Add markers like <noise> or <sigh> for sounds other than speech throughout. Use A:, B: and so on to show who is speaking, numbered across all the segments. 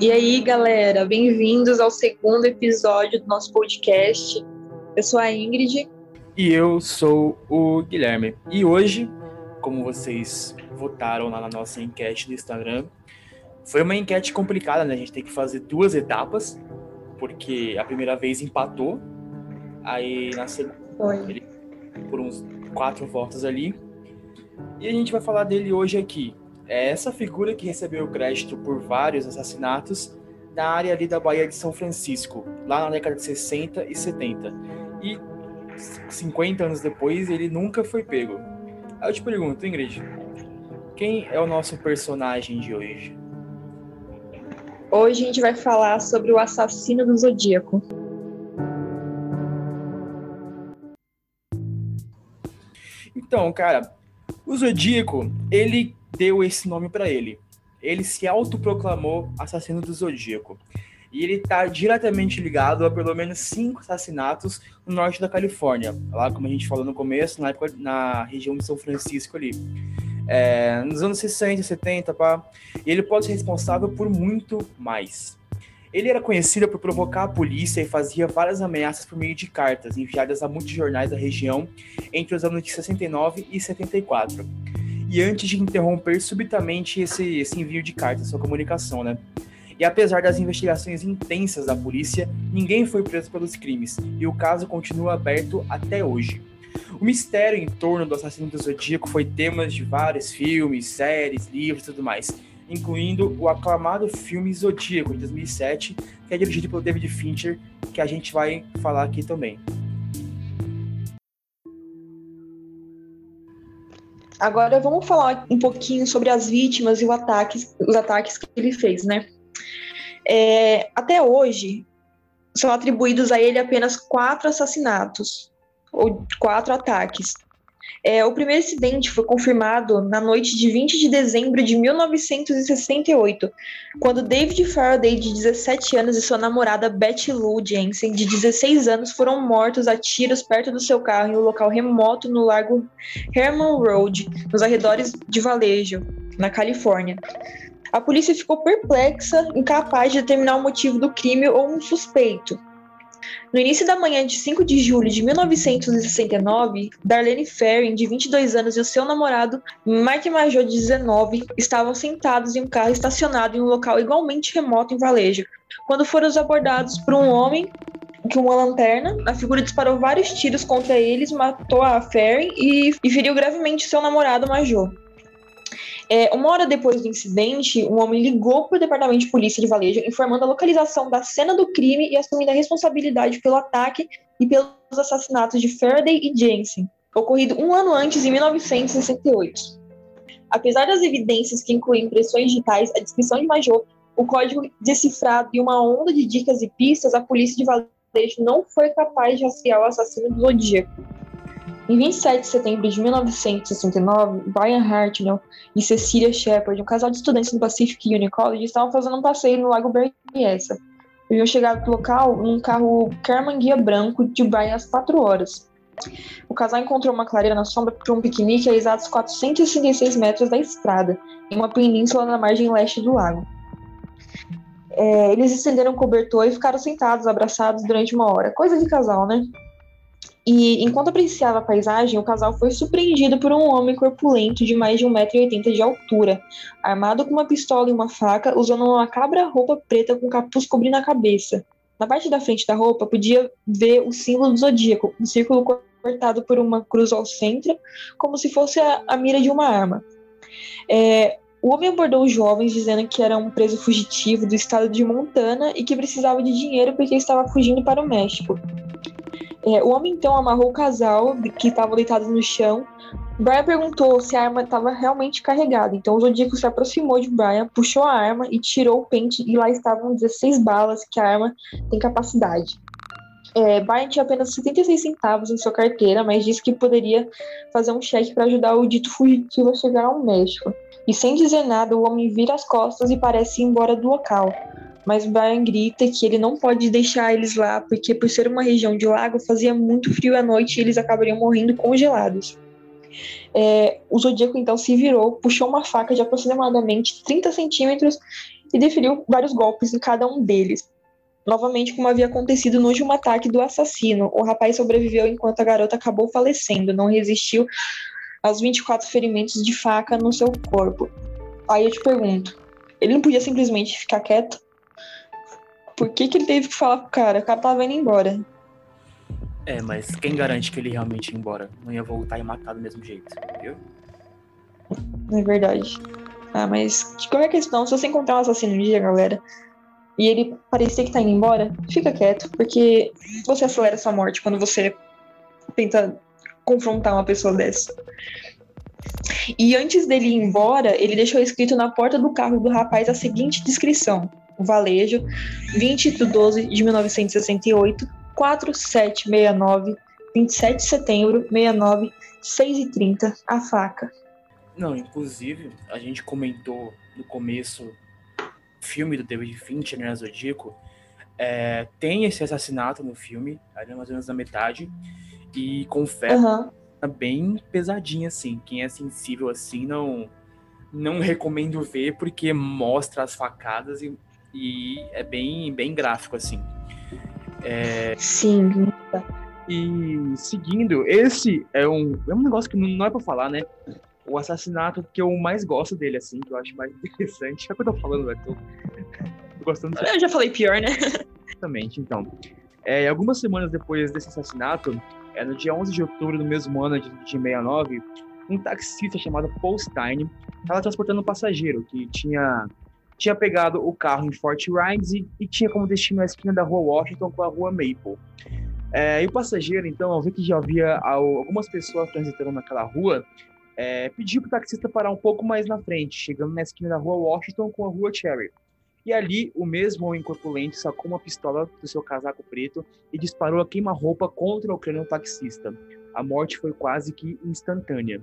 A: E aí, galera, bem-vindos ao segundo episódio do nosso podcast. Eu sou a Ingrid.
B: E eu sou o Guilherme. E hoje, como vocês votaram lá na nossa enquete do Instagram, foi uma enquete complicada, né? A gente tem que fazer duas etapas, porque a primeira vez empatou, aí na segunda, ele, por uns quatro votos ali. E a gente vai falar dele hoje aqui é essa figura que recebeu crédito por vários assassinatos na área ali da Bahia de São Francisco, lá na década de 60 e 70. E 50 anos depois, ele nunca foi pego. Aí eu te pergunto, Ingrid, quem é o nosso personagem de hoje?
A: Hoje a gente vai falar sobre o assassino do Zodíaco.
B: Então, cara, o Zodíaco, ele deu esse nome para ele. Ele se autoproclamou assassino do Zodíaco. E ele está diretamente ligado a pelo menos cinco assassinatos no norte da Califórnia, lá como a gente falou no começo, na, época, na região de São Francisco ali. É, nos anos 60, 70, pá. E ele pode ser responsável por muito mais. Ele era conhecido por provocar a polícia e fazia várias ameaças por meio de cartas enviadas a muitos jornais da região entre os anos de 69 e 74 e antes de interromper subitamente esse, esse envio de cartas, sua comunicação, né? E apesar das investigações intensas da polícia, ninguém foi preso pelos crimes e o caso continua aberto até hoje. O mistério em torno do assassino do Zodíaco foi tema de vários filmes, séries, livros e tudo mais, incluindo o aclamado filme Zodíaco de 2007, que é dirigido pelo David Fincher, que a gente vai falar aqui também.
A: Agora vamos falar um pouquinho sobre as vítimas e os ataques que ele fez, né? É, até hoje são atribuídos a ele apenas quatro assassinatos ou quatro ataques. É, o primeiro incidente foi confirmado na noite de 20 de dezembro de 1968, quando David Faraday, de 17 anos, e sua namorada Betty Lou Jensen, de 16 anos, foram mortos a tiros perto do seu carro em um local remoto no Largo Herman Road, nos arredores de Valejo, na Califórnia. A polícia ficou perplexa, incapaz de determinar o motivo do crime ou um suspeito. No início da manhã de 5 de julho de 1969, Darlene Ferrin, de 22 anos, e o seu namorado, Mike Major, de 19, estavam sentados em um carro estacionado em um local igualmente remoto em Valejo, quando foram abordados por um homem com uma lanterna. A figura disparou vários tiros contra eles, matou a Ferrin e, e feriu gravemente seu namorado Major. É, uma hora depois do incidente, um homem ligou para o departamento de polícia de Valejo, informando a localização da cena do crime e assumindo a responsabilidade pelo ataque e pelos assassinatos de Faraday e Jensen, ocorrido um ano antes, em 1968. Apesar das evidências que incluem impressões digitais, a descrição de Major, o código decifrado e uma onda de dicas e pistas, a polícia de Valejo não foi capaz de rastrear o assassino do Zodíaco. Em 27 de setembro de 1969, Brian Hartnell e Cecilia Shepard, um casal de estudantes do Pacific Union College, estavam fazendo um passeio no Lago Berryessa. Haviam chegado no local num carro Kerman Guia branco de Brian às 4 horas. O casal encontrou uma clareira na sombra para um piquenique a exatos 466 metros da estrada, em uma península na margem leste do lago. É, eles estenderam o cobertor e ficaram sentados, abraçados durante uma hora. Coisa de casal, né? E enquanto apreciava a paisagem, o casal foi surpreendido por um homem corpulento de mais de 1,80m de altura, armado com uma pistola e uma faca, usando uma cabra roupa preta com capuz cobrindo a cabeça. Na parte da frente da roupa, podia ver o símbolo do zodíaco, um círculo cortado por uma cruz ao centro, como se fosse a, a mira de uma arma. É, o homem abordou os jovens dizendo que era um preso fugitivo do estado de Montana e que precisava de dinheiro porque estava fugindo para o México. É, o homem então amarrou o casal que estava deitado no chão. Brian perguntou se a arma estava realmente carregada. Então o Zodíaco se aproximou de Brian, puxou a arma e tirou o pente, e lá estavam 16 balas que a arma tem capacidade. É, Brian tinha apenas 76 centavos em sua carteira, mas disse que poderia fazer um cheque para ajudar o dito fugitivo a chegar ao México. E sem dizer nada, o homem vira as costas e parece ir embora do local. Mas Brian grita que ele não pode deixar eles lá, porque por ser uma região de lago, fazia muito frio à noite e eles acabariam morrendo congelados. É, o Zodíaco então se virou, puxou uma faca de aproximadamente 30 centímetros e deferiu vários golpes em cada um deles. Novamente, como havia acontecido no último ataque do assassino, o rapaz sobreviveu enquanto a garota acabou falecendo, não resistiu aos 24 ferimentos de faca no seu corpo. Aí eu te pergunto, ele não podia simplesmente ficar quieto? Por que, que ele teve que falar pro cara? O cara tava indo embora.
B: É, mas quem garante que ele realmente ia embora? Não ia voltar e matar do mesmo jeito, viu?
A: É verdade. Ah, mas de qualquer questão, se você encontrar um assassino dia, galera, e ele parecer que tá indo embora, fica quieto, porque você acelera sua morte quando você tenta confrontar uma pessoa dessa. E antes dele ir embora, ele deixou escrito na porta do carro do rapaz a seguinte descrição: o Valejo, 20 de 12 de 1968, 4769, 27 de setembro, 69, 6 e 30, a faca.
B: Não, inclusive, a gente comentou no começo filme do David Fincher, né, Zodíaco, é, tem esse assassinato no filme, ali mais ou menos na metade, e confesso, uhum. é bem pesadinho, assim. Quem é sensível assim, não, não recomendo ver, porque mostra as facadas e, e é bem, bem gráfico, assim.
A: É... Sim.
B: E seguindo, esse é um, é um negócio que não é pra falar, né? o assassinato que eu mais gosto dele, assim, que eu acho mais <laughs> interessante. É o que eu tô falando, velho. Tô, tô gostando
A: Eu já falei pior, né?
B: Exatamente, então. É, algumas semanas depois desse assassinato, é, no dia 11 de outubro do mesmo ano de, de 69, um taxista chamado Paul Stein estava transportando um passageiro que tinha, tinha pegado o carro em Fort Rides e, e tinha como destino a esquina da rua Washington com a rua Maple. É, e o passageiro, então, ao ver que já havia algumas pessoas transitando naquela rua, é, pediu para o taxista parar um pouco mais na frente, chegando na esquina da rua Washington com a rua Cherry. E ali, o mesmo homem corpulento sacou uma pistola do seu casaco preto e disparou a queima-roupa contra o crânio taxista. A morte foi quase que instantânea.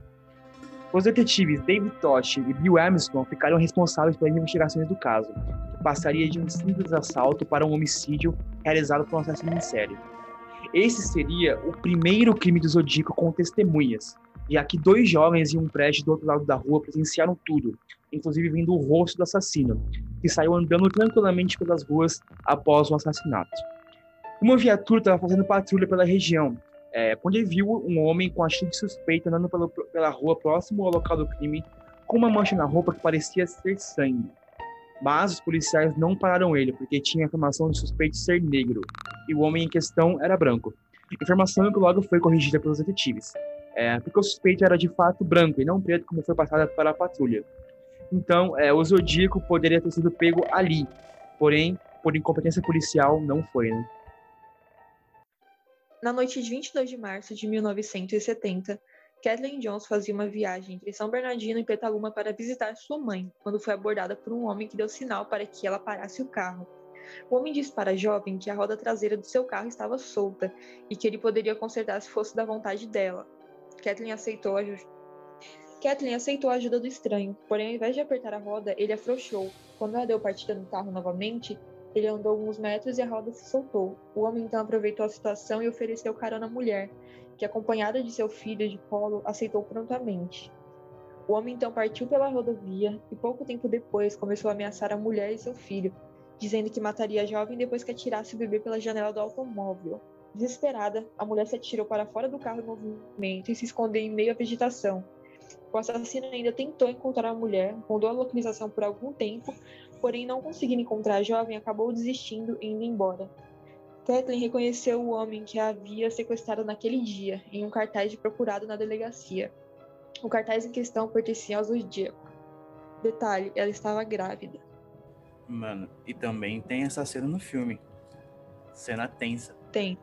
B: Os detetives David Tosh e Bill Armstrong ficaram responsáveis pelas investigações do caso, que passaria de um simples assalto para um homicídio realizado por um assassino em série. Esse seria o primeiro crime do Zodíaco com testemunhas, e aqui dois jovens em um prédio do outro lado da rua presenciaram tudo, inclusive vendo o rosto do assassino, que saiu andando tranquilamente pelas ruas após o assassinato. Uma viatura estava fazendo patrulha pela região, é, quando ele viu um homem com atitude suspeita andando pela, pela rua próximo ao local do crime, com uma mancha na roupa que parecia ser sangue. Mas os policiais não pararam ele, porque tinha a informação de suspeito ser negro, e o homem em questão era branco. Informação que logo foi corrigida pelos detetives é, porque o suspeito era de fato branco e não preto, como foi passado para a patrulha. Então, é, o Zodíaco poderia ter sido pego ali, porém, por incompetência policial, não foi, né?
A: Na noite de 22 de março de 1970, Kathleen Jones fazia uma viagem entre São Bernardino e Petaluma para visitar sua mãe, quando foi abordada por um homem que deu sinal para que ela parasse o carro. O homem disse para a jovem que a roda traseira do seu carro estava solta e que ele poderia consertar se fosse da vontade dela, Kathleen aceitou a Kathleen aceitou a ajuda do estranho, porém ao invés de apertar a roda, ele afrouxou. Quando ela deu partida no carro novamente, ele andou alguns metros e a roda se soltou. O homem então aproveitou a situação e ofereceu carona à mulher, que acompanhada de seu filho de colo, aceitou prontamente. O homem então partiu pela rodovia e pouco tempo depois começou a ameaçar a mulher e seu filho, dizendo que mataria a jovem depois que atirasse o bebê pela janela do automóvel. Desesperada, a mulher se atirou para fora do carro em movimento e se escondeu em meio à vegetação. O assassino ainda tentou encontrar a mulher, rondou a localização por algum tempo, porém não conseguindo encontrar a jovem, acabou desistindo e indo embora. Kathleen reconheceu o homem que a havia sequestrado naquele dia, em um cartaz de procurado na delegacia. O cartaz em questão pertencia ao Zodíaco. Detalhe, ela estava grávida.
B: Mano, e também tem essa cena no filme. Cena tensa.
A: Tem.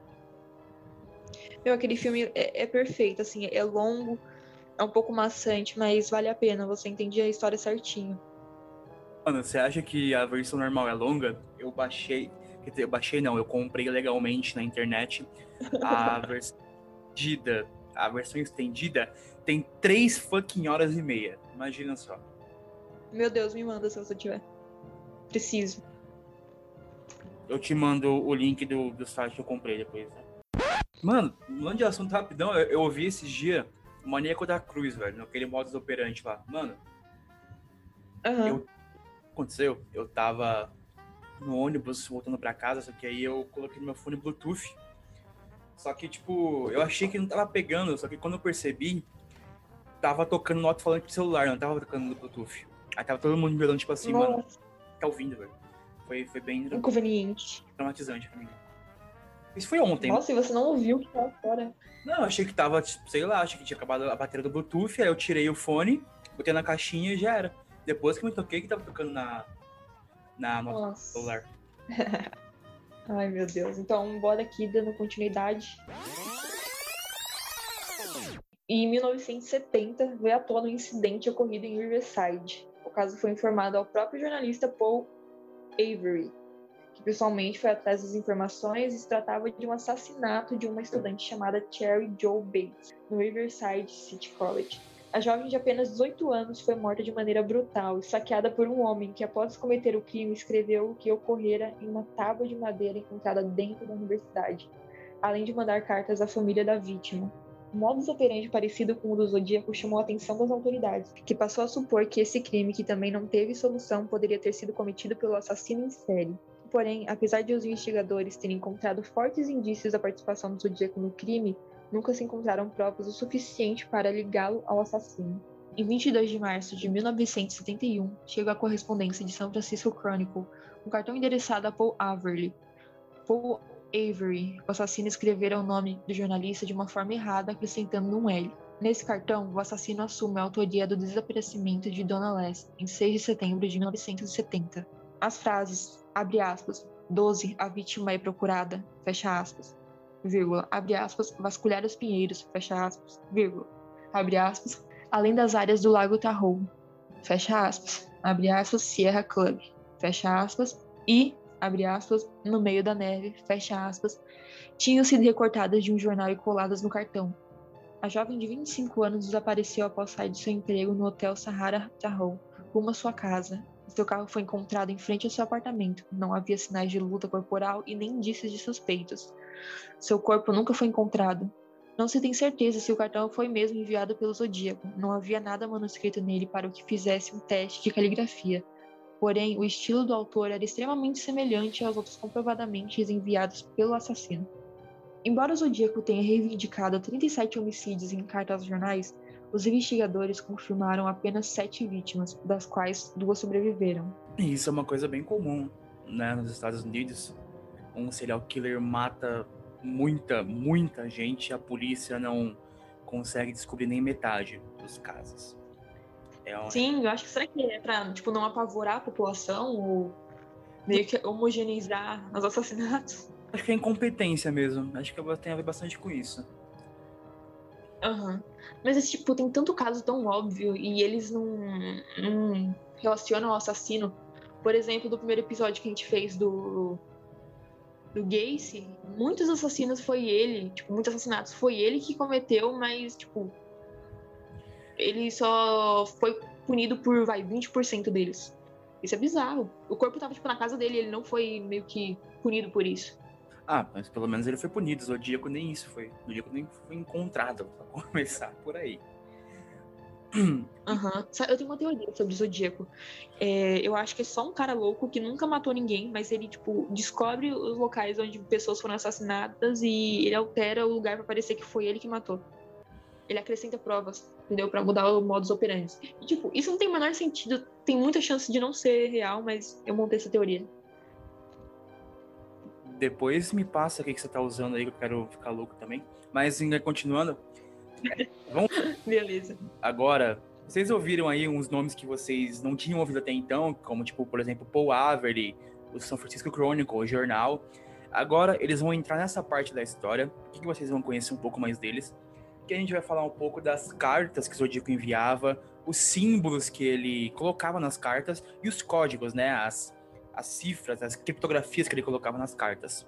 A: Meu, aquele filme é, é, perfeito, assim, é longo, é um pouco maçante, mas vale a pena, você entende a história certinho.
B: Mano, você acha que a versão normal é longa? Eu baixei, Eu baixei não, eu comprei legalmente na internet a <laughs> versão estendida. A versão estendida tem três fucking horas e meia. Imagina só.
A: Meu Deus, me manda se você tiver. Preciso.
B: Eu te mando o link do, do site que eu comprei depois. Né? Mano, mudando de assunto rapidão, eu, eu ouvi esses dias Maníaco da Cruz, velho, naquele modus operante lá. Mano,
A: Aham.
B: eu, aconteceu? Eu tava no ônibus voltando pra casa, só que aí eu coloquei no meu fone Bluetooth. Só que, tipo, eu achei que não tava pegando, só que quando eu percebi, tava tocando no alto-falante do celular, não tava tocando no Bluetooth. Aí tava todo mundo me olhando, tipo assim, mano,
A: Nossa,
B: tá ouvindo, velho. Foi, foi bem
A: inconveniente.
B: traumatizante pra mim. Isso foi ontem.
A: Nossa, e você não ouviu o que tava fora.
B: Não, achei que tava, tipo, sei lá, achei que tinha acabado a bateria do Bluetooth, aí eu tirei o fone, botei na caixinha e já era. Depois que eu me toquei que tava tocando na, na no
A: Nossa.
B: celular. <laughs>
A: Ai, meu Deus. Então, bora aqui dando continuidade. Em 1970, veio à tona um incidente ocorrido em Riverside. O caso foi informado ao próprio jornalista Paul Avery, que pessoalmente foi atrás das informações e se tratava de um assassinato de uma estudante chamada Cherry Jo Bates, no Riverside City College. A jovem de apenas 18 anos foi morta de maneira brutal e saqueada por um homem que, após cometer o crime, escreveu o que ocorrera em uma tábua de madeira encontrada dentro da universidade, além de mandar cartas à família da vítima. Um modus operandi parecido com o do Zodíaco chamou a atenção das autoridades, que passou a supor que esse crime, que também não teve solução, poderia ter sido cometido pelo assassino em série. Porém, apesar de os investigadores terem encontrado fortes indícios da participação do Zodíaco no crime, nunca se encontraram provas o suficiente para ligá-lo ao assassino. Em 22 de março de 1971, chegou a correspondência de São Francisco Chronicle, um cartão endereçado a Paul Avery. Paul Avery, o assassino escrevera o nome do jornalista de uma forma errada, acrescentando um L. Nesse cartão, o assassino assume a autoria do desaparecimento de Donna Les, em 6 de setembro de 1970. As frases, abre aspas, 12, a vítima é procurada, fecha aspas, vírgula, abre aspas, vasculhar os pinheiros, fecha aspas, vírgula, abre aspas, além das áreas do Lago Tahoe, fecha aspas, abre aspas, Sierra Club, fecha aspas, e, abre aspas, no meio da neve, fecha aspas, tinham sido recortadas de um jornal e coladas no cartão. A jovem de 25 anos desapareceu após sair de seu emprego no Hotel Sahara Tahoe, rumo à sua casa. Seu carro foi encontrado em frente ao seu apartamento. Não havia sinais de luta corporal e nem indícios de suspeitos. Seu corpo nunca foi encontrado. Não se tem certeza se o cartão foi mesmo enviado pelo Zodíaco. Não havia nada manuscrito nele para o que fizesse um teste de caligrafia. Porém, o estilo do autor era extremamente semelhante aos outros comprovadamente enviados pelo assassino. Embora o Zodíaco tenha reivindicado 37 homicídios em cartas aos jornais, os investigadores confirmaram apenas sete vítimas, das quais duas sobreviveram.
B: E isso é uma coisa bem comum, né, nos Estados Unidos. Um serial killer mata muita, muita gente, a polícia não consegue descobrir nem metade dos casos. É um...
A: Sim, eu acho que será que é pra tipo, não apavorar a população ou meio que homogeneizar os assassinatos?
B: Acho que é incompetência mesmo. Acho que tem a ver bastante com isso.
A: Aham. Mas, tipo, tem tanto caso tão óbvio e eles não, não relacionam ao assassino. Por exemplo, do primeiro episódio que a gente fez do do Gacy, muitos assassinos foi ele, tipo, muitos assassinatos foi ele que cometeu, mas, tipo, ele só foi punido por, vai, 20% deles. Isso é bizarro. O corpo tava, tipo, na casa dele, ele não foi meio que punido por isso.
B: Ah, mas pelo menos ele foi punido. Zodíaco nem isso foi. Zodíaco nem foi encontrado, pra <laughs> começar por aí.
A: Aham. Uhum. Eu tenho uma teoria sobre o Zodíaco. É, eu acho que é só um cara louco que nunca matou ninguém, mas ele, tipo, descobre os locais onde pessoas foram assassinadas e ele altera o lugar para parecer que foi ele que matou. Ele acrescenta provas, entendeu? Pra mudar o modus operandi. E, tipo, isso não tem o menor sentido. Tem muita chance de não ser real, mas eu montei essa teoria.
B: Depois me passa o que, que você tá usando aí, que eu quero ficar louco também. Mas, ainda continuando.
A: Vamos. <laughs> Beleza.
B: Agora, vocês ouviram aí uns nomes que vocês não tinham ouvido até então, como, tipo, por exemplo, Paul Avery, o São Francisco Chronicle, o jornal. Agora, eles vão entrar nessa parte da história, que vocês vão conhecer um pouco mais deles, que a gente vai falar um pouco das cartas que o Zodíaco enviava, os símbolos que ele colocava nas cartas e os códigos, né, as, as cifras, as criptografias que ele colocava nas cartas.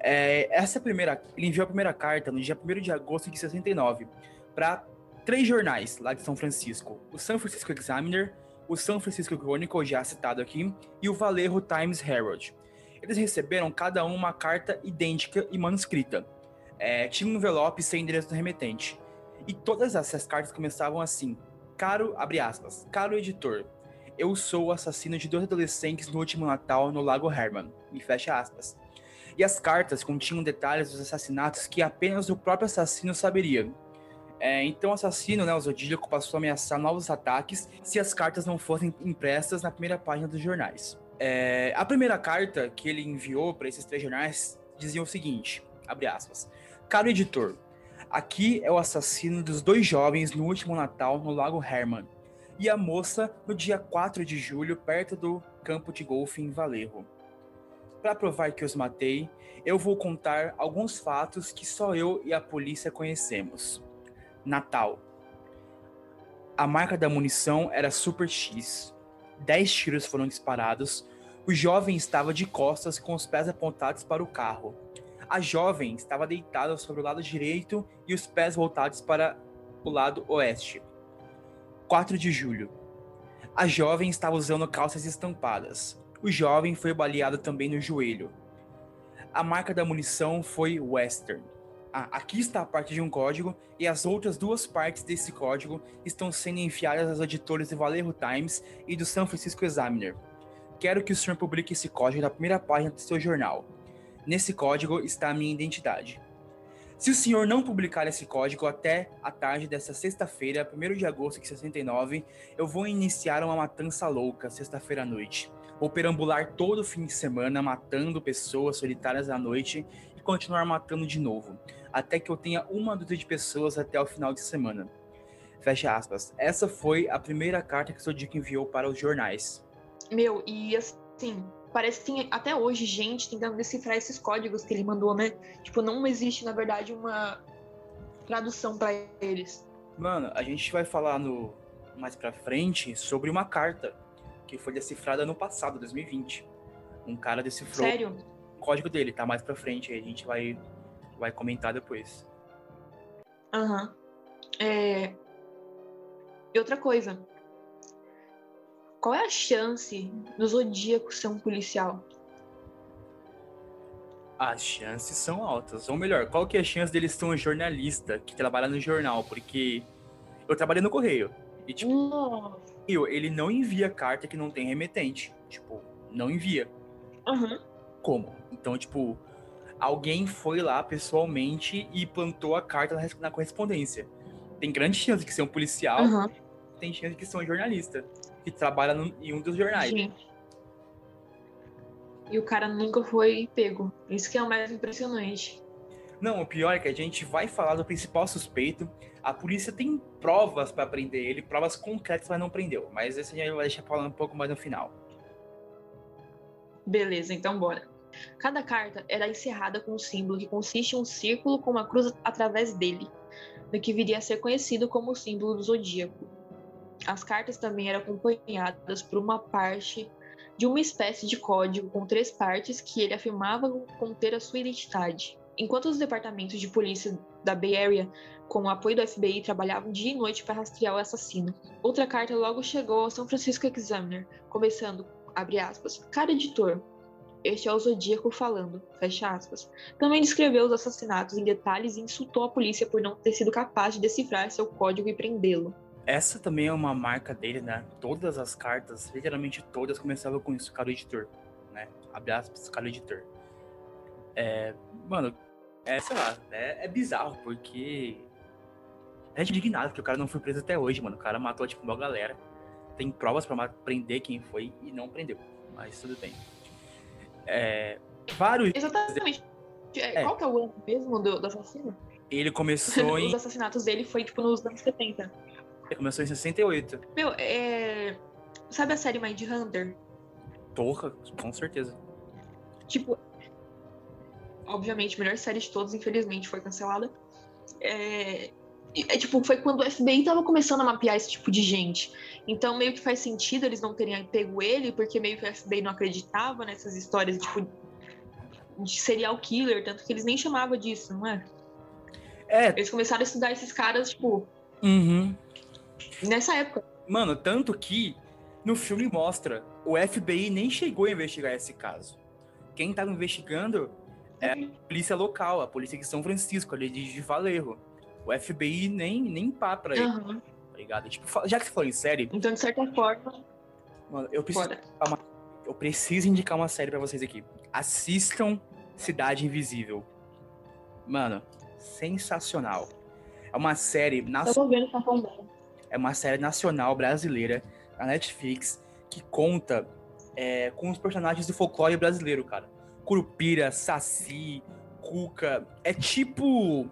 B: É, essa primeira, ele enviou a primeira carta no dia 1 de agosto de 69 para três jornais lá de São Francisco: o San Francisco Examiner, o San Francisco Chronicle, já citado aqui, e o Vallejo Times Herald. Eles receberam cada um uma carta idêntica e manuscrita. É, tinha um envelope sem endereço do remetente. E todas essas cartas começavam assim: Caro, abre aspas, caro editor, eu sou o assassino de dois adolescentes no último Natal no Lago Herman. E fecha aspas. E as cartas continham detalhes dos assassinatos que apenas o próprio assassino saberia. É, então o assassino, né, o Zodíaco, passou a ameaçar novos ataques se as cartas não fossem impressas na primeira página dos jornais. É, a primeira carta que ele enviou para esses três jornais dizia o seguinte, abre aspas, Caro editor, aqui é o assassino dos dois jovens no último Natal no Lago Herman e a moça no dia 4 de julho perto do campo de golfe em Valerro. Para provar que os matei, eu vou contar alguns fatos que só eu e a polícia conhecemos. Natal. A marca da munição era Super X. Dez tiros foram disparados. O jovem estava de costas com os pés apontados para o carro. A jovem estava deitada sobre o lado direito e os pés voltados para o lado oeste. 4 de julho. A jovem estava usando calças estampadas. O jovem foi baleado também no joelho. A marca da munição foi Western. Ah, aqui está a parte de um código e as outras duas partes desse código estão sendo enviadas aos editores do Vallejo Times e do San Francisco Examiner. Quero que o senhor publique esse código na primeira página do seu jornal. Nesse código está a minha identidade. Se o senhor não publicar esse código até a tarde desta sexta-feira, 1 de agosto de 69, eu vou iniciar uma matança louca sexta-feira à noite. Vou perambular todo fim de semana matando pessoas solitárias à noite e continuar matando de novo até que eu tenha uma dúzia de pessoas até o final de semana. Fecha aspas. Essa foi a primeira carta que o Zodíaco enviou para os jornais.
A: Meu, e assim, parece que tem até hoje gente tentando decifrar esses códigos que ele mandou, né? Tipo, não existe, na verdade, uma tradução para eles.
B: Mano, a gente vai falar no mais pra frente sobre uma carta que foi decifrada no passado, 2020. Um cara decifrou
A: Sério?
B: o código dele, tá mais pra frente, aí a gente vai vai comentar depois.
A: Aham. Uhum. É... E outra coisa. Qual é a chance do Zodíaco ser um policial?
B: As chances são altas. Ou melhor, qual que é a chance dele ser um jornalista que trabalha no jornal? Porque eu trabalhei no correio. E, tipo, Nossa. ele não envia carta que não tem remetente. Tipo, não envia.
A: Uhum.
B: Como? Então, tipo, alguém foi lá pessoalmente e plantou a carta na correspondência. Tem grande chance de ser um policial, uhum. tem chance de ser um jornalista que trabalha no, em um dos jornais. Gente.
A: E o cara nunca foi pego. Isso que é o mais impressionante.
B: Não, o pior é que a gente vai falar do principal suspeito. A polícia tem provas para prender ele, provas concretas, mas não prendeu. Mas esse a gente vai deixar falando um pouco mais no final.
A: Beleza, então bora. Cada carta era encerrada com um símbolo que consiste em um círculo com uma cruz através dele, no que viria a ser conhecido como o símbolo do zodíaco. As cartas também eram acompanhadas por uma parte de uma espécie de código com três partes que ele afirmava conter a sua identidade. Enquanto os departamentos de polícia da Bay Area, com o apoio do FBI, trabalhavam dia e noite para rastrear o assassino, outra carta logo chegou ao São Francisco Examiner, começando, abre aspas, cara editor, este é o Zodíaco falando, fecha aspas. Também descreveu os assassinatos em detalhes e insultou a polícia por não ter sido capaz de decifrar seu código e prendê-lo.
B: Essa também é uma marca dele, né? Todas as cartas, literalmente todas, começavam com isso, cara editor, né? Abre aspas, cara editor. É, mano, é, sei lá, é, é bizarro, porque é indignado que o cara não foi preso até hoje, mano. O cara matou, tipo, uma galera. Tem provas para prender quem foi e não prendeu. Mas tudo bem. É, vários.
A: Exatamente. É. Qual que é o ano mesmo do, do assassino?
B: Ele começou <laughs>
A: em. Os assassinatos dele foi, tipo, nos anos 70.
B: Começou em 68.
A: Meu, é. Sabe a série Mind Hunter?
B: Porra, com certeza.
A: Tipo. Obviamente, melhor série de todos, infelizmente, foi cancelada. É... é, tipo, foi quando o FBI tava começando a mapear esse tipo de gente. Então, meio que faz sentido eles não terem pego ele, porque meio que o FBI não acreditava nessas histórias, tipo, de serial killer, tanto que eles nem chamavam disso, não é?
B: É.
A: Eles começaram a estudar esses caras, tipo,
B: Uhum.
A: Nessa época.
B: Mano, tanto que no filme mostra, o FBI nem chegou a investigar esse caso. Quem tava investigando é a polícia local, a polícia de São Francisco, ali de Valerro. O FBI nem, nem pá pra ele,
A: Aham.
B: tá ligado? Tipo, já que você falou em série,
A: Então, de certa forma,
B: mano, eu preciso,
A: fora.
B: eu preciso indicar uma série pra vocês aqui. Assistam Cidade Invisível. Mano, sensacional. É uma série
A: Eu
B: nacional.
A: tô vendo tá.
B: É uma série nacional brasileira na Netflix que conta é, com os personagens do folclore brasileiro, cara. Curupira, Saci, Cuca. É tipo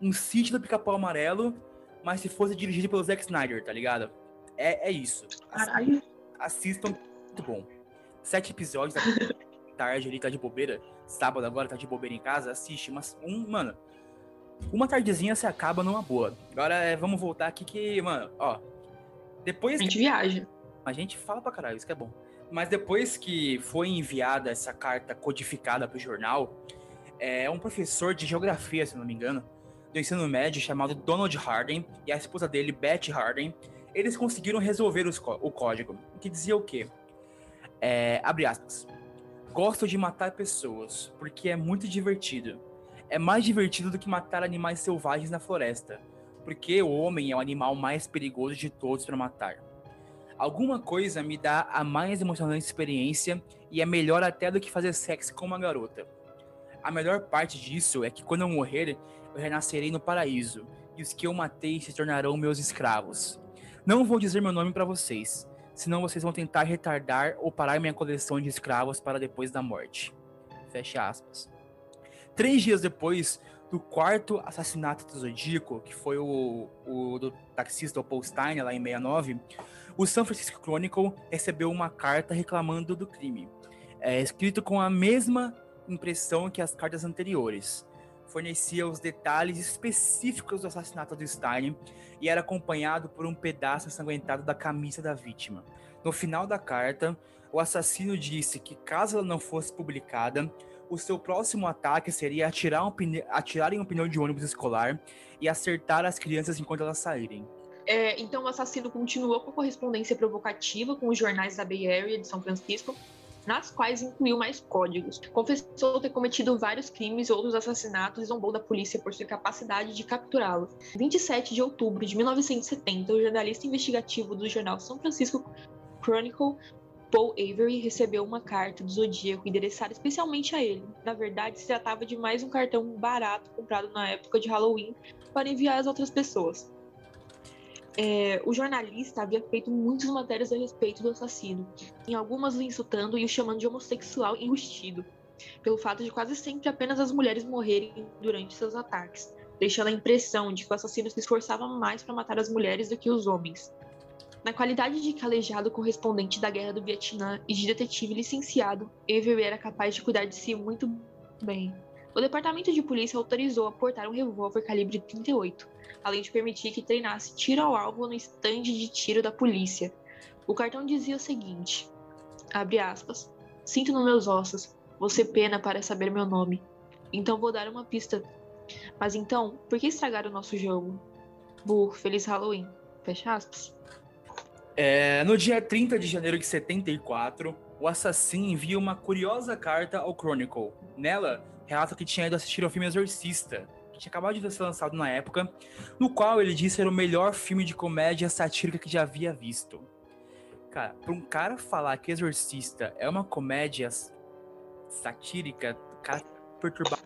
B: um sítio do pica-pau amarelo, mas se fosse dirigido pelo Zack Snyder, tá ligado? É, é isso.
A: Caralho.
B: Assistam, muito bom. Sete episódios da <laughs> tarde ali, tá de bobeira. Sábado agora, tá de bobeira em casa, assiste. Mas, um, mano, uma tardezinha você acaba numa boa. Agora é, vamos voltar aqui que, mano, ó.
A: A
B: Depois que
A: gente viaja.
B: a gente fala pra caralho, isso que é bom. Mas depois que foi enviada essa carta codificada pro jornal, é um professor de geografia, se não me engano, do ensino médio chamado Donald Harden e a esposa dele, Beth Harden, eles conseguiram resolver o código, que dizia o quê? É, abre aspas. Gosto de matar pessoas, porque é muito divertido. É mais divertido do que matar animais selvagens na floresta, porque o homem é o animal mais perigoso de todos para matar. Alguma coisa me dá a mais emocionante experiência e é melhor até do que fazer sexo com uma garota. A melhor parte disso é que quando eu morrer, eu renascerei no paraíso, e os que eu matei se tornarão meus escravos. Não vou dizer meu nome para vocês, senão vocês vão tentar retardar ou parar minha coleção de escravos para depois da morte. Fecha aspas. Três dias depois do quarto assassinato do Zodíaco, que foi o, o do taxista Paul Steiner lá em 69, o San Francisco Chronicle recebeu uma carta reclamando do crime, é, escrito com a mesma impressão que as cartas anteriores. Fornecia os detalhes específicos do assassinato do Stein e era acompanhado por um pedaço ensanguentado da camisa da vítima. No final da carta, o assassino disse que caso ela não fosse publicada, o seu próximo ataque seria atirar, um um pneu de ônibus escolar e acertar as crianças enquanto elas saírem.
A: É, então, o assassino continuou com correspondência provocativa com os jornais da Bay Area de São Francisco, nas quais incluiu mais códigos. Confessou ter cometido vários crimes e outros assassinatos e zombou da polícia por sua incapacidade de capturá-lo. 27 de outubro de 1970, o jornalista investigativo do jornal São Francisco Chronicle, Paul Avery, recebeu uma carta do Zodíaco endereçada especialmente a ele. Na verdade, se tratava de mais um cartão barato comprado na época de Halloween para enviar às outras pessoas. É, o jornalista havia feito muitas matérias a respeito do assassino, em algumas o insultando e o chamando de homossexual enrustido, pelo fato de quase sempre apenas as mulheres morrerem durante seus ataques, deixando a impressão de que o assassino se esforçava mais para matar as mulheres do que os homens. Na qualidade de calejado correspondente da Guerra do Vietnã e de detetive licenciado, Avery era capaz de cuidar de si muito bem. O departamento de polícia autorizou a portar um revólver calibre 38, além de permitir que treinasse tiro ao alvo no estande de tiro da polícia. O cartão dizia o seguinte: abre aspas, sinto nos meus ossos, você pena para saber meu nome. Então vou dar uma pista. Mas então, por que estragar o nosso jogo? Burro, feliz Halloween. Fecha aspas.
B: É, no dia 30 de janeiro de 74, o assassino envia uma curiosa carta ao Chronicle. Nela, relata que tinha ido assistir ao filme Exorcista, que tinha acabado de ser lançado na época, no qual ele disse ser o melhor filme de comédia satírica que já havia visto. Cara, pra um cara falar que Exorcista é uma comédia satírica, o cara perturbado.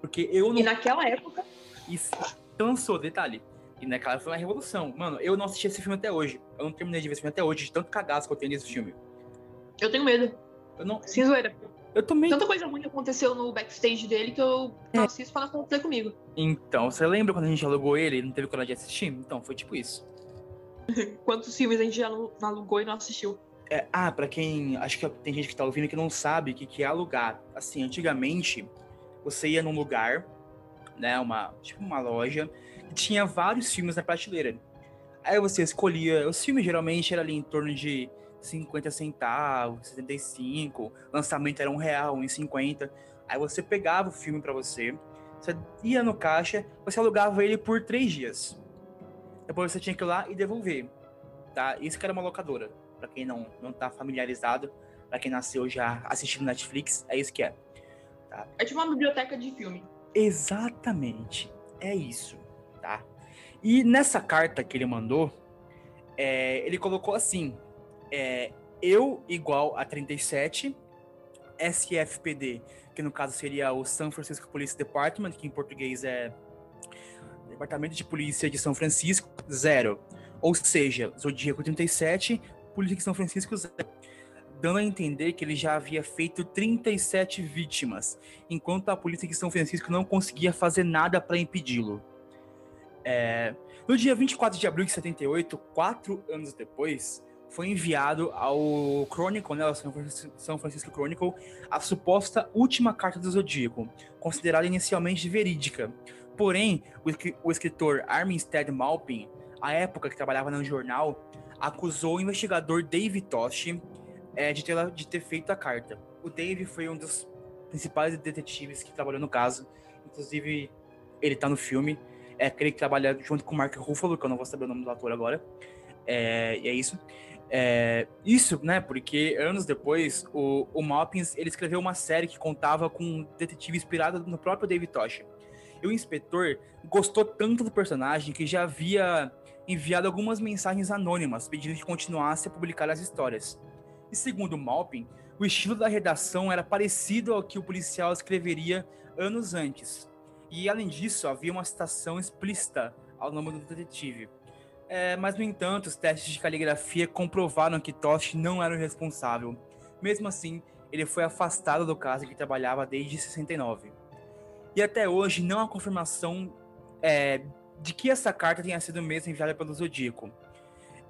B: Porque eu não
A: E naquela época,
B: isso lançou, detalhe. E naquela época foi uma revolução. Mano, eu não assisti esse filme até hoje. Eu não terminei de ver esse filme até hoje, de tanto cagaço que eu tenho nesse filme.
A: eu tenho medo.
B: Eu não.
A: Sem zoeira.
B: Eu também.
A: Tanta coisa ruim aconteceu no backstage dele que eu não assisto pra não acontecer comigo.
B: Então, você lembra quando a gente alugou ele e não teve coragem de assistir? Então, foi tipo isso. <laughs>
A: Quantos filmes a gente já alugou e não assistiu?
B: É, ah, pra quem. Acho que tem gente que tá ouvindo que não sabe o que, que é alugar. Assim, antigamente, você ia num lugar, né? Uma. Tipo uma loja, tinha vários filmes na prateleira. Aí você escolhia, os filmes geralmente eram ali em torno de 50 centavos, 75, lançamento era um real, um 50. Aí você pegava o filme para você, você ia no caixa, você alugava ele por três dias. Depois você tinha que ir lá e devolver, tá? Isso que era uma locadora, para quem não não tá familiarizado, para quem nasceu já assistindo Netflix, é isso que é.
A: Tá? É tipo uma biblioteca de filme.
B: Exatamente, é isso, tá? E nessa carta que ele mandou, é, ele colocou assim: é, eu igual a 37, SFPD, que no caso seria o San Francisco Police Department, que em português é Departamento de Polícia de São Francisco, zero. Ou seja, Zodíaco 37, Polícia de São Francisco, zero. Dando a entender que ele já havia feito 37 vítimas, enquanto a polícia de São Francisco não conseguia fazer nada para impedi-lo. É... No dia 24 de abril de 78, quatro anos depois, foi enviado ao Chronicle, né, ao São Francisco Chronicle, a suposta última carta do Zodíaco, considerada inicialmente verídica. Porém, o, escritor Arminstead Malpin, à época que trabalhava no jornal, acusou o investigador Dave Tosh é, de, ter, de ter feito a carta. O Dave foi um dos principais detetives que trabalhou no caso, inclusive ele tá no filme, é aquele que trabalha junto com o Mark Ruffalo, que eu não vou saber o nome do ator agora, é, e é isso. É, isso, né, porque anos depois, o, o ele escreveu uma série que contava com um detetive inspirado no próprio David Tosh. E o inspetor gostou tanto do personagem que já havia enviado algumas mensagens anônimas pedindo que continuasse a publicar as histórias. E segundo Malpin, o estilo da redação era parecido ao que o policial escreveria anos antes. E além disso, havia uma citação explícita ao nome do detetive. É, mas, no entanto, os testes de caligrafia comprovaram que Tosh não era o responsável. Mesmo assim, ele foi afastado do caso que trabalhava desde 69. E até hoje não há confirmação é, de que essa carta tenha sido mesmo enviada pelo Zodíaco.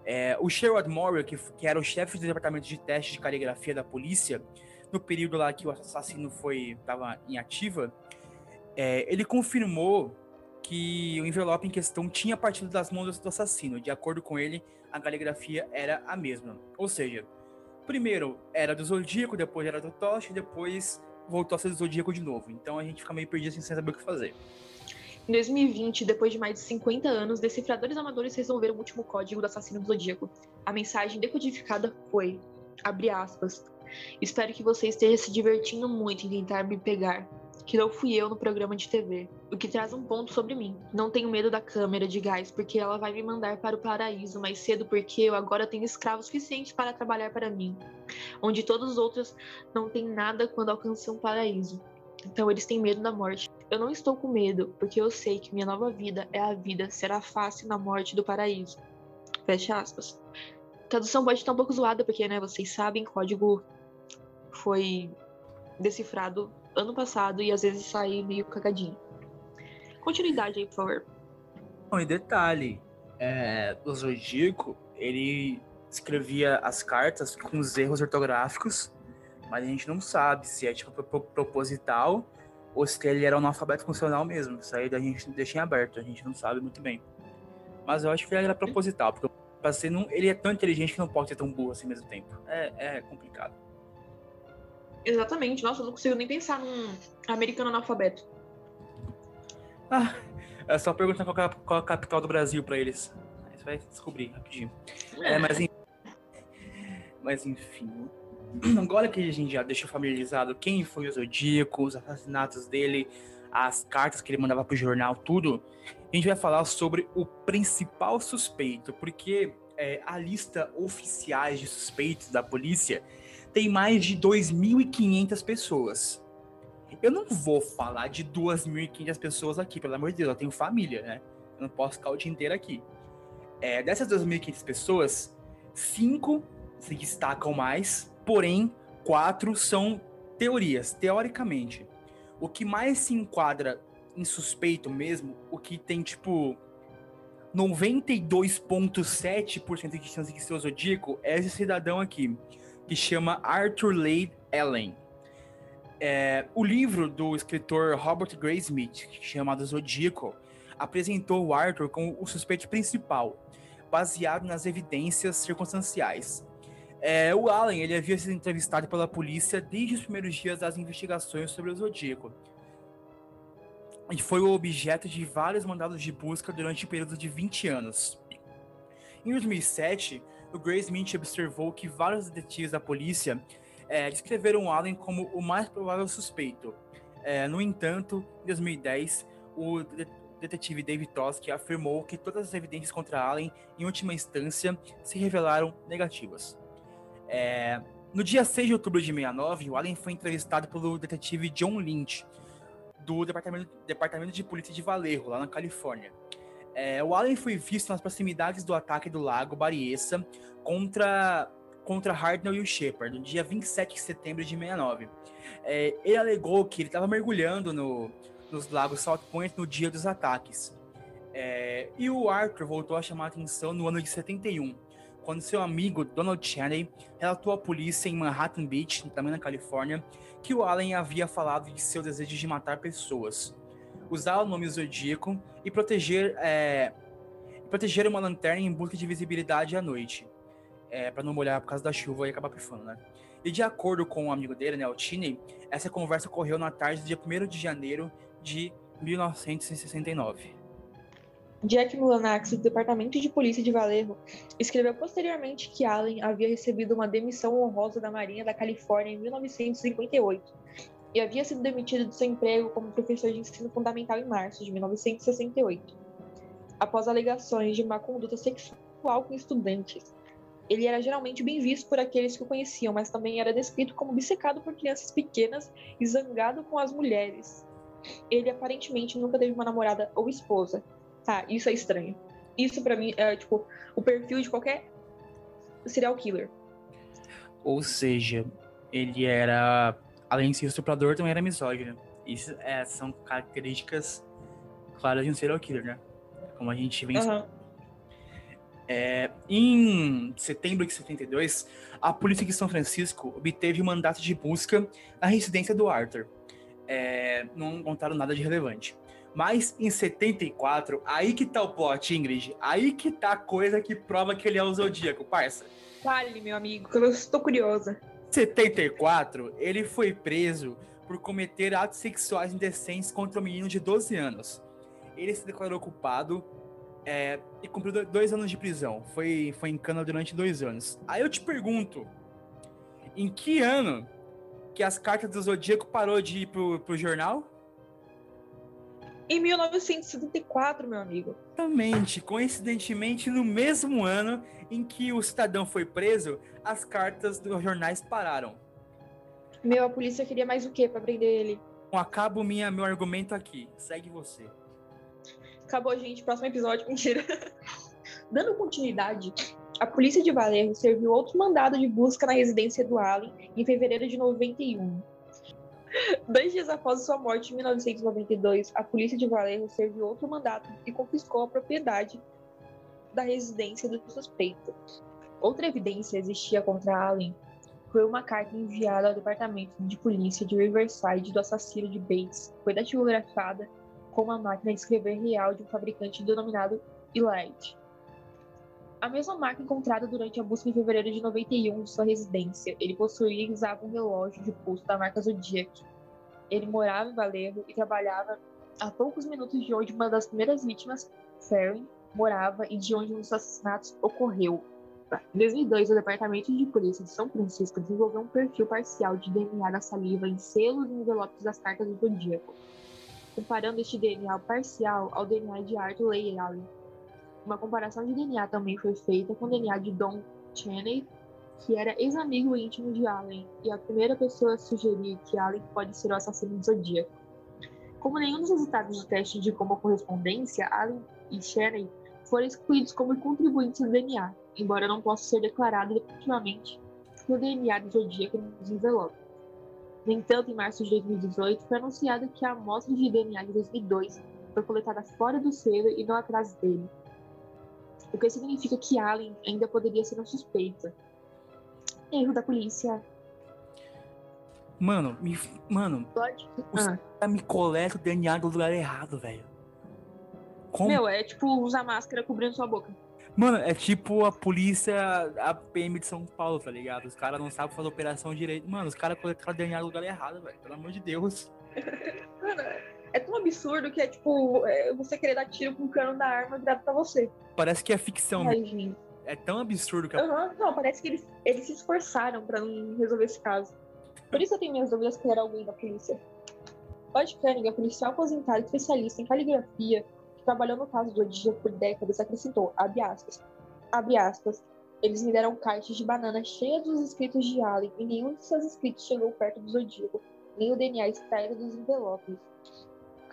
B: É, o Sherrod Morrill, que, que, era o chefe do departamento de testes de caligrafia da polícia, no período lá que o assassino foi estava em ativa, é, ele confirmou que o envelope em questão tinha partido das mãos do assassino. De acordo com ele, a caligrafia era a mesma. Ou seja, primeiro era do Zodíaco, depois era do Tosh, depois voltou a ser do Zodíaco de novo. Então a gente fica meio perdido assim, sem saber o que fazer.
A: Em 2020, depois de mais de 50 anos, decifradores amadores resolveram o último código do assassino do Zodíaco. A mensagem decodificada foi, abre aspas, espero que você esteja se divertindo muito em tentar me pegar que não fui eu no programa de TV, o que traz um ponto sobre mim. Não tenho medo da câmera de gás, porque ela vai me mandar para o paraíso mais cedo, porque eu agora tenho escravos suficientes para trabalhar para mim, onde todos os outros não têm nada quando alcancem um paraíso. Então eles têm medo da morte. Eu não estou com medo, porque eu sei que minha nova vida é a vida, será fácil na morte do paraíso. Fecha aspas. Tradução pode estar um pouco zoada, porque, né, vocês sabem, código foi decifrado ano passado e às vezes sai meio cagadinho. Continuidade aí, por favor.
B: Bom, e detalhe, é, o Zodíaco, ele escrevia as cartas com os erros ortográficos, mas a gente não sabe se é tipo proposital ou se ele era um analfabeto funcional mesmo. Isso aí a gente deixa em aberto, a gente não sabe muito bem. Mas eu acho que ele era proposital, porque pra ser, não, ele é tão inteligente que não pode ser tão burro assim ao mesmo tempo. É, é complicado.
A: Exatamente. Nossa, eu não consigo nem pensar num americano analfabeto.
B: Ah, é só perguntar qual, é, qual é a capital do Brasil pra eles. Aí você vai descobrir rapidinho. É, é mas, mas enfim. <clears throat> Agora que a gente já deixou familiarizado quem foi o Zodíaco, os assassinatos dele, as cartas que ele mandava pro jornal, tudo, a gente vai falar sobre o principal suspeito, porque é, a lista oficiais de suspeitos da polícia tem mais de 2.500 pessoas. Eu não vou falar de 2.500 pessoas aqui, pelo amor de Deus, eu tenho família, né? Eu não posso ficar o dia inteiro aqui. É, dessas 2.500 pessoas, cinco se destacam mais, porém, quatro são teorias, teoricamente. O que mais se enquadra em suspeito mesmo, o que tem, tipo, 92,7% de chance de ser o Zodíaco, é esse cidadão aqui que chama Arthur Lade Allen. É, o livro do escritor Robert Graysmith, chamado Zodíaco, apresentou o Arthur como o suspeito principal, baseado nas evidências circunstanciais. É, o Allen ele havia sido entrevistado pela polícia desde os primeiros dias das investigações sobre o Zodíaco. E foi o objeto de vários mandados de busca durante um período de 20 anos. Em 2007, o Grace Mint observou que vários detetives da polícia é, descreveram Allen como o mais provável suspeito. É, no entanto, em 2010, o detetive David Toski afirmou que todas as evidências contra Allen, em última instância, se revelaram negativas. É, no dia 6 de outubro de 69, o Allen foi entrevistado pelo detetive John Lynch, do Departamento, Departamento de Polícia de Vallejo, lá na Califórnia. É, o Allen foi visto nas proximidades do ataque do lago Bariessa contra, contra Hardnell e o Shepard, no dia 27 de setembro de 69. É, ele alegou que ele estava mergulhando no, nos lagos South Point no dia dos ataques. É, e o Arthur voltou a chamar a atenção no ano de 71, quando seu amigo Donald Chaney relatou à polícia em Manhattan Beach, também na Califórnia, que o Allen havia falado de seu desejo de matar pessoas, usar o nome Zodíaco e proteger, é, proteger uma lanterna em busca de visibilidade à noite, é, para não molhar por causa da chuva e acabar pifando, né? E de acordo com um amigo dele, né, o Cheney, essa conversa ocorreu na tarde do dia 1 de janeiro de 1969.
A: Jack Mulanax, do Departamento de Polícia de Vallejo, escreveu posteriormente que Allen havia recebido uma demissão honrosa da Marinha da Califórnia em 1958 e havia sido demitido do seu emprego como professor de ensino fundamental em março de 1968, após alegações de má conduta sexual com estudantes. Ele era geralmente bem visto por aqueles que o conheciam, mas também era descrito como obcecado por crianças pequenas e zangado com as mulheres. Ele aparentemente nunca teve uma namorada ou esposa, tá, isso é estranho. Isso para mim é tipo o perfil de qualquer serial killer.
B: Ou seja, ele era, além de ser estuprador, também era misógino. Isso é, são características claras de um serial killer, né? Como a gente vem. Uhum. É, em setembro de 72, a polícia de São Francisco obteve um mandato de busca na residência do Arthur. É, não contaram nada de relevante. Mas em 74, aí que tá o plot, Ingrid. Aí que tá a coisa que prova que ele é o Zodíaco, parça.
A: Fale, meu amigo, que eu estou curiosa.
B: Em 74, ele foi preso por cometer atos sexuais indecentes contra um menino de 12 anos. Ele se declarou culpado é, e cumpriu dois anos de prisão. Foi, foi em cana durante dois anos. Aí eu te pergunto, em que ano que as cartas do Zodíaco parou de ir pro, pro jornal?
A: Em 1974, meu amigo.
B: Exatamente. Coincidentemente, no mesmo ano em que o cidadão foi preso, as cartas dos jornais pararam.
A: Meu, a polícia queria mais o quê para prender ele?
B: Bom, acabo minha, meu argumento aqui. Segue você.
A: Acabou, gente. Próximo episódio. <laughs> Mentira. Dando continuidade, a polícia de Valerro serviu outro mandado de busca na residência do Allen em fevereiro de 91 Dois dias após sua morte, em 1992, a polícia de Valerro serviu outro mandato e confiscou a propriedade da residência do suspeito. Outra evidência existia contra Allen foi uma carta enviada ao departamento de polícia de Riverside do assassino de Bates. Foi datilografada com uma máquina de escrever real de um fabricante denominado Elite. A mesma marca encontrada durante a busca em fevereiro de 91 de sua residência. Ele possuía e usava um relógio de pulso da marca Zodiac. Ele morava em Valerro e trabalhava a poucos minutos de onde uma das primeiras vítimas, Ferrin, morava e de onde um dos assassinatos ocorreu. Em 2002, o Departamento de Polícia de São Francisco desenvolveu um perfil parcial de DNA da saliva em selos e envelopes das cartas do Zodíaco, comparando este DNA parcial ao DNA de Arthur Leigh Allen, uma comparação de DNA também foi feita com o DNA de Don Cheney, que era ex-amigo íntimo de Allen, e a primeira pessoa a sugerir que Allen pode ser o assassino do Zodíaco. Como nenhum dos resultados do teste indicou uma correspondência, Allen e Cheney foram excluídos como contribuintes do DNA, embora não possa ser declarado definitivamente que o DNA do Zodíaco nos envelopes. No entanto, em março de 2018, foi anunciado que a amostra de DNA de 2002 foi coletada fora do selo e não atrás dele, o que significa que Allen ainda poderia ser um suspeito. Erro da polícia.
B: Mano, me, mano,
A: Pode?
B: os ah. me coleta o DNA do lugar errado, velho. Como?
A: Meu, é tipo usar máscara cobrindo sua boca.
B: Mano, é tipo a polícia, a PM de São Paulo, tá ligado? Os caras não sabem fazer operação direito. Mano, os caras colocaram DNA no lugar errado, velho. Pelo amor de Deus.
A: Mano, <laughs> é tão absurdo que é tipo é, você querer dar tiro com o cano da arma virado pra você.
B: Parece que é ficção.
A: Ai, gente.
B: É tão absurdo que...
A: Aham, Não, parece que eles, eles se esforçaram pra não resolver esse caso. Por isso eu tenho minhas dúvidas que era alguém da polícia. Bud Cunningham, policial aposentado especialista em caligrafia, que trabalhou no caso do Odia por décadas, acrescentou, abre aspas, abre aspas, eles me deram caixas de banana cheias dos escritos de Allen e nenhum de seus escritos chegou perto do Zodíaco, nem o DNA extraído dos envelopes.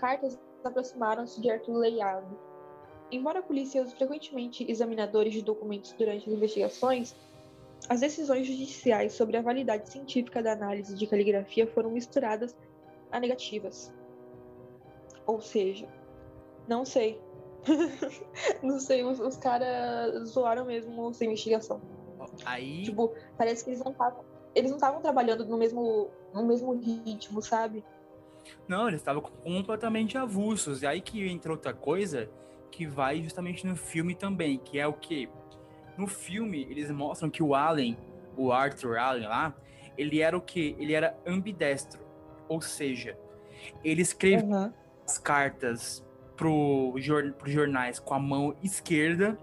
A: Cartas aproximaram-se de Arthur Allen. Embora a polícia use frequentemente examinadores de documentos durante as investigações, as decisões judiciais sobre a validade científica da análise de caligrafia foram misturadas a negativas. Ou seja, não sei. <laughs> não sei, os, os caras zoaram mesmo essa investigação.
B: Aí...
A: Tipo, parece que eles não estavam. Eles não estavam trabalhando no mesmo, no mesmo ritmo, sabe?
B: Não, eles estavam completamente avulsos. E aí que entra outra coisa que vai justamente no filme também, que é o que? No filme, eles mostram que o Allen, o Arthur Allen lá, ele era o que? Ele era ambidestro. Ou seja, ele escrevia
A: Uhum.
B: as cartas pro, pro jornais com a mão esquerda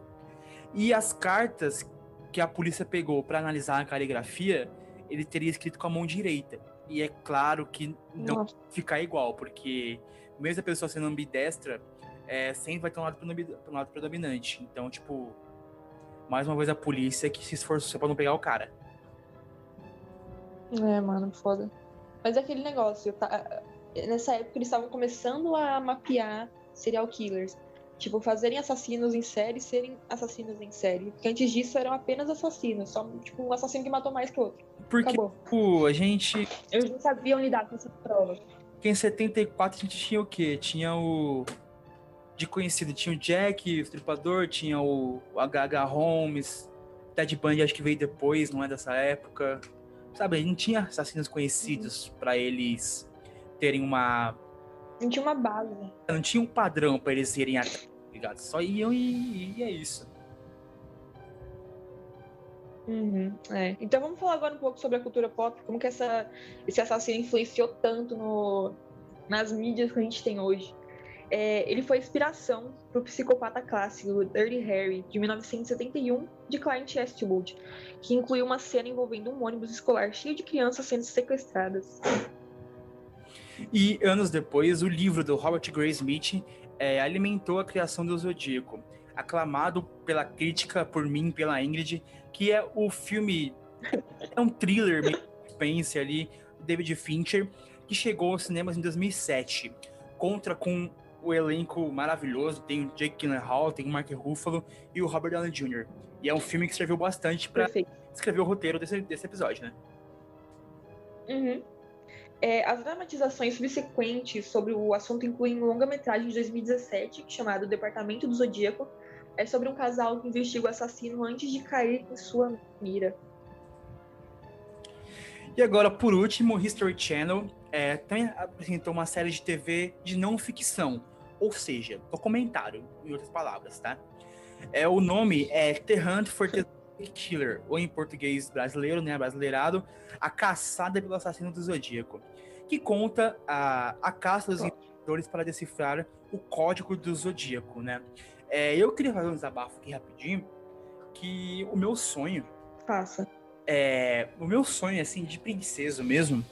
B: e as cartas que a polícia pegou para analisar a caligrafia, ele teria escrito com a mão direita. E é claro que não
A: Nossa.
B: ficar igual, porque mesmo a pessoa sendo ambidestra, é, sempre vai ter um lado, um lado predominante. Então, tipo, mais uma vez a polícia que se esforçou pra não pegar o cara.
A: É, mano, foda. Mas é aquele negócio, tá? Nessa época eles estavam começando a mapear serial killers. Tipo, fazerem assassinos em série serem assassinos em série. Porque antes disso eram apenas assassinos. Só, tipo, um assassino que matou mais que outro.
B: Porque,
A: Acabou.
B: tipo, a gente.
A: Eles não sabiam lidar com essa prova.
B: Porque em 74 a gente tinha o quê? Tinha o. De conhecido, tinha o Jack, o Estripador, tinha o, o H.H. Holmes, Ted Bundy acho que veio depois, não é dessa época. Sabe, não tinha assassinos conhecidos pra eles terem uma.
A: Não tinha uma base.
B: Não tinha um padrão pra eles irem atrás, ligado? Só iam e, e é isso.
A: Uhum, é. Então vamos falar agora um pouco sobre a cultura pop, como que essa, esse assassino influenciou tanto no, nas mídias que a gente tem hoje. É, ele foi inspiração para o psicopata clássico Dirty Harry, de 1971, de Clint Eastwood, que incluiu uma cena envolvendo um ônibus escolar cheio de crianças sendo sequestradas.
B: E anos depois, o livro do Robert Gray Smith é, alimentou a criação do Zodíaco, aclamado pela crítica, por mim, pela Ingrid, que é o filme. <laughs> É um thriller, meio suspense ali, David Fincher, que chegou aos cinemas em 2007. Contra com o elenco maravilhoso, tem o Jake Gyllenhaal, tem o Mark Ruffalo e o Robert Downey Jr. E é um filme que serviu bastante para escrever o roteiro desse, desse episódio, né?
A: Uhum. É, as dramatizações subsequentes sobre o assunto incluem um longa-metragem de 2017 chamado Departamento do Zodíaco. É sobre um casal que investiga o assassino antes de cair em sua mira.
B: E agora, por último, o History Channel é, também apresentou uma série de TV de não ficção, ou seja, documentário, em outras palavras, tá? É, o nome é The Hunt for the Killer, ou em português brasileiro, né, brasileirado, A Caçada pelo Assassino do Zodíaco, que conta a, a caça dos investigadores para decifrar o código do Zodíaco, né? É, eu queria fazer um desabafo aqui rapidinho, que o meu sonho
A: Faça.
B: é, o meu sonho, assim, de princesa mesmo,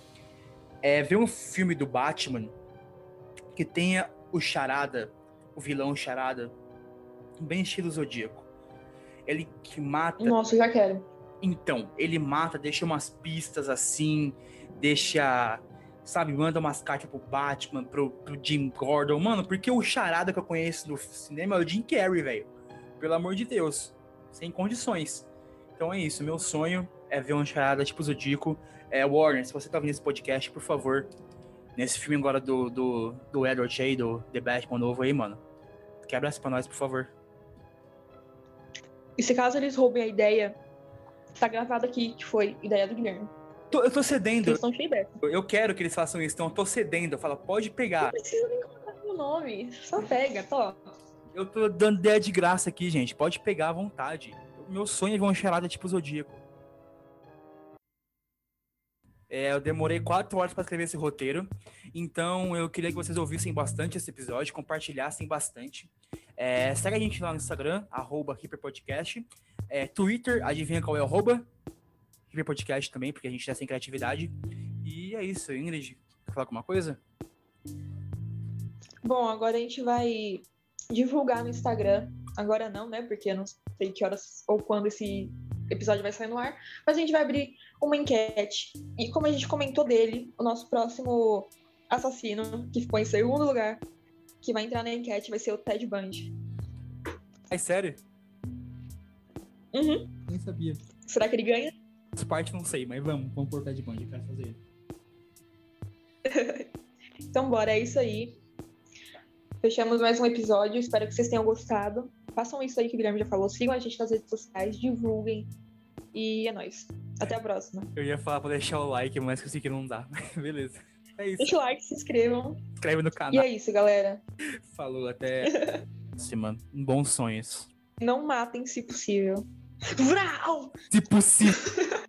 B: é ver um filme do Batman que tenha o Charada, o vilão Charada, bem estilo Zodíaco. Ele que mata.
A: Nossa, eu já quero.
B: Então, ele mata, deixa umas pistas assim, deixa. Sabe, manda umas cartas pro Batman, pro, pro Jim Gordon. Mano, porque o charada que eu conheço no cinema é o Jim Carrey, velho. Pelo amor de Deus. Sem condições. Então é isso. Meu sonho é ver um charada tipo Zodíaco. É, Warner, se você tá vendo esse podcast, por favor, nesse filme agora do, do, do Edward aí, do The Batman novo aí, mano. Quebra essa pra nós, por favor.
A: E se caso eles roubem a ideia, tá gravado aqui que foi ideia do Guilherme.
B: Tô- eu tô cedendo.
A: Eles estão.
B: Eu quero que eles façam isso, então eu tô cedendo. Eu falo, pode
A: Não
B: pegar.
A: precisa nem colocar meu nome. Só pega, tó.
B: Eu tô dando ideia de graça aqui, gente. Pode pegar à vontade. Meu sonho é ver uma charada tipo Zodíaco. É, eu demorei quatro horas para escrever esse roteiro, então eu queria que vocês ouvissem bastante esse episódio, compartilhassem bastante. É, segue a gente lá no Instagram, arroba Hiperpodcast. É, Twitter, adivinha qual é o arroba? Também, porque a gente tá sem criatividade. E é isso, Ingrid, quer falar alguma coisa?
A: Bom, agora a gente vai divulgar no Instagram. Agora não, né? Porque eu não sei que horas ou quando esse episódio vai sair no ar. Mas a gente vai abrir uma enquete. E como a gente comentou dele, o nosso próximo assassino, que ficou em segundo lugar, que vai entrar na enquete, vai ser o Ted Bundy.
B: É sério?
A: Uhum.
B: Nem sabia.
A: Será que ele ganha?
B: Essa parte não sei, mas vamos, vamos por Ted Bundy, quero fazer
A: ele. <laughs> então bora, é isso aí. Fechamos mais um episódio, espero que vocês tenham gostado. Façam isso aí que o Guilherme já falou, sigam a gente nas redes sociais, divulguem. E é nóis. Até a próxima.
B: Eu ia falar pra deixar o like, mas esqueci que não dá. <laughs> Beleza. É isso.
A: Deixa o like, se inscrevam.
B: Inscreve no canal.
A: E é isso, galera. <laughs>
B: Falou, até próxima. Bons sonhos.
A: Não matem se possível. Vral!
B: Se possível. <laughs>